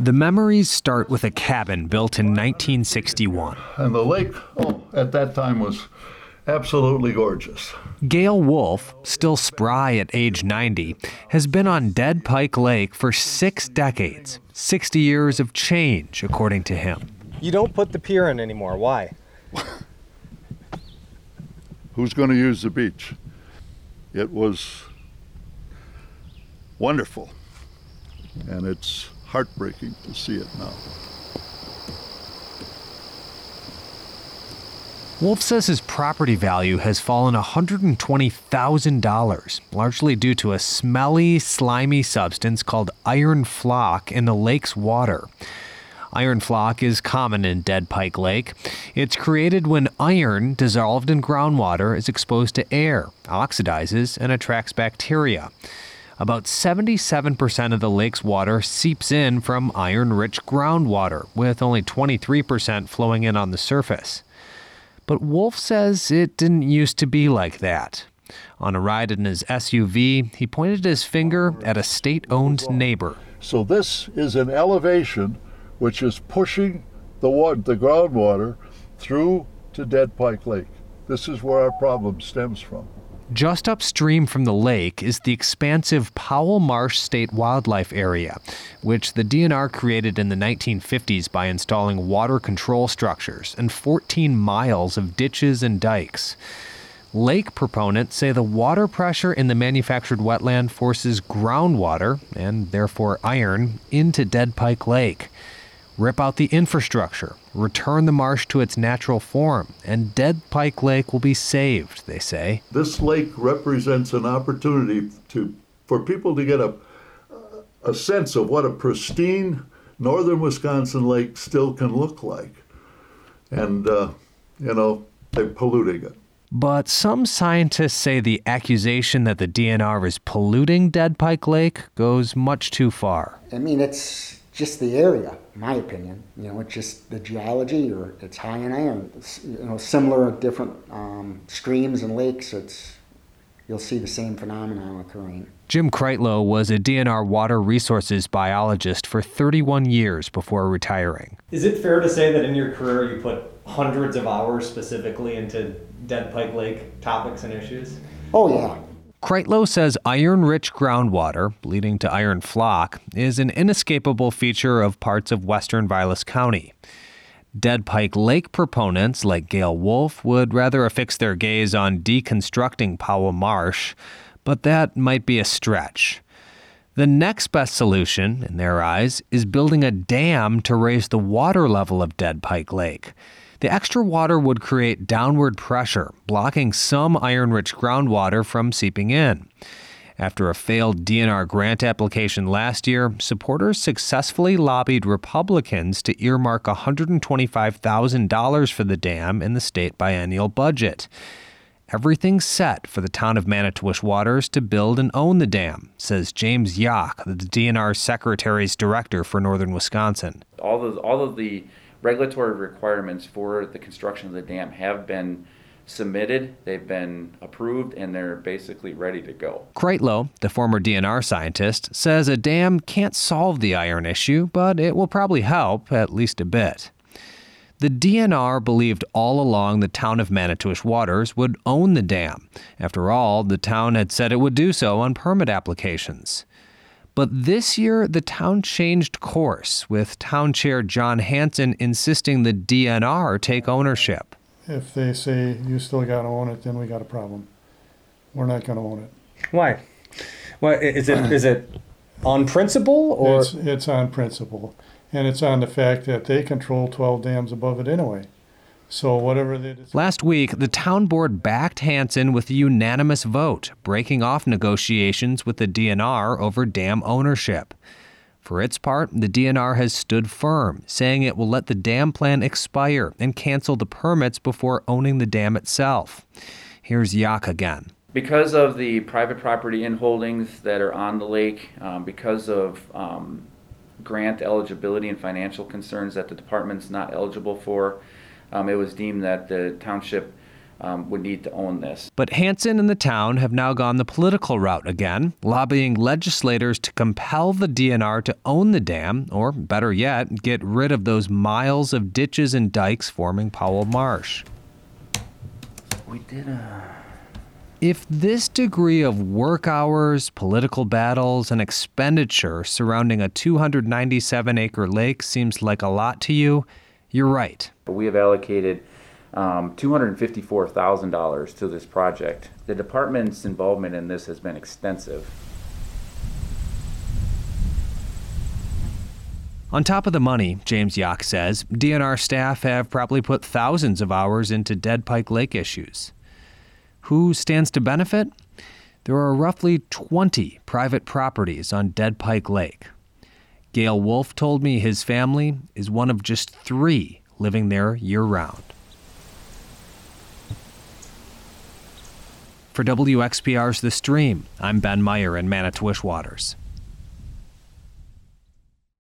The memories start with a cabin built in 1961. And the lake, oh, at that time was absolutely gorgeous. Gail Wolf, still spry at age 90, has been on Dead Pike Lake for six decades. 60 years of change, according to him. You don't put the pier in anymore. Why? Who's going to use the beach? It was wonderful. And it's heartbreaking to see it now. Wolf says his property value has fallen $120,000, largely due to a smelly, slimy substance called iron floc in the lake's water. Iron flock is common in Dead Pike Lake. It's created when iron dissolved in groundwater is exposed to air, oxidizes, and attracts bacteria. About 77% of the lake's water seeps in from iron rich groundwater, with only 23% flowing in on the surface. But Wolf says it didn't used to be like that. On a ride in his SUV, he pointed his finger at a state owned neighbor. So, this is an elevation which is pushing the, water, the groundwater through to Dead Pike Lake. This is where our problem stems from. Just upstream from the lake is the expansive Powell Marsh State Wildlife Area, which the DNR created in the 1950s by installing water control structures and 14 miles of ditches and dikes. Lake proponents say the water pressure in the manufactured wetland forces groundwater, and therefore iron, into Dead Pike Lake rip out the infrastructure, return the marsh to its natural form, and Dead Pike Lake will be saved, they say. This lake represents an opportunity to, for people to get a, a sense of what a pristine northern Wisconsin lake still can look like. And, uh, you know, they're polluting it. But some scientists say the accusation that the DNR is polluting Dead Pike Lake goes much too far. I mean, it's just the area, my opinion. You know, it's just the geology, or it's high in iron. It's, you know, similar different um, streams and lakes. It's you'll see the same phenomenon occurring. Jim Kreitlow was a DNR water resources biologist for 31 years before retiring. Is it fair to say that in your career you put hundreds of hours specifically into Dead Pike Lake topics and issues? Oh yeah, Kreitlow says iron rich groundwater, leading to iron floc, is an inescapable feature of parts of western Vilas County. Dead Pike Lake proponents like Gail Wolf would rather affix their gaze on deconstructing Powell Marsh, but that might be a stretch. The next best solution, in their eyes, is building a dam to raise the water level of Dead Pike Lake. The extra water would create downward pressure, blocking some iron rich groundwater from seeping in. After a failed DNR grant application last year, supporters successfully lobbied Republicans to earmark $125,000 for the dam in the state biennial budget. Everything's set for the town of Manitowish Waters to build and own the dam, says James Yock, the DNR Secretary's Director for Northern Wisconsin. All of, all of the regulatory requirements for the construction of the dam have been submitted, they've been approved, and they're basically ready to go. Kreitlow, the former DNR scientist, says a dam can't solve the iron issue, but it will probably help, at least a bit. The DNR believed all along the town of Manitowish Waters would own the dam. After all, the town had said it would do so on permit applications. But this year, the town changed course, with town chair John Hanson insisting the DNR take ownership. If they say you still got to own it, then we got a problem. We're not going to own it. Why? Well, is it is it on principle or it's, it's on principle, and it's on the fact that they control 12 dams above it anyway. So whatever they decide. Last week, the town board backed Hanson with a unanimous vote, breaking off negotiations with the DNR over dam ownership. For its part, the DNR has stood firm, saying it will let the dam plan expire and cancel the permits before owning the dam itself. Here's Yock again. Because of the private property in holdings that are on the lake, um, because of um, grant eligibility and financial concerns that the department's not eligible for, um, it was deemed that the township um, would need to own this. But Hanson and the town have now gone the political route again, lobbying legislators to compel the DNR to own the dam, or better yet, get rid of those miles of ditches and dikes forming Powell Marsh. We did a. If this degree of work hours, political battles, and expenditure surrounding a 297 acre lake seems like a lot to you, you're right. We have allocated um, $254,000 to this project. The department's involvement in this has been extensive. On top of the money, James Yock says, DNR staff have probably put thousands of hours into Dead Pike Lake issues. Who stands to benefit? There are roughly 20 private properties on Dead Pike Lake. Gail Wolf told me his family is one of just three living there year round. For WXPR's The Stream, I'm Ben Meyer in Manitowish Waters.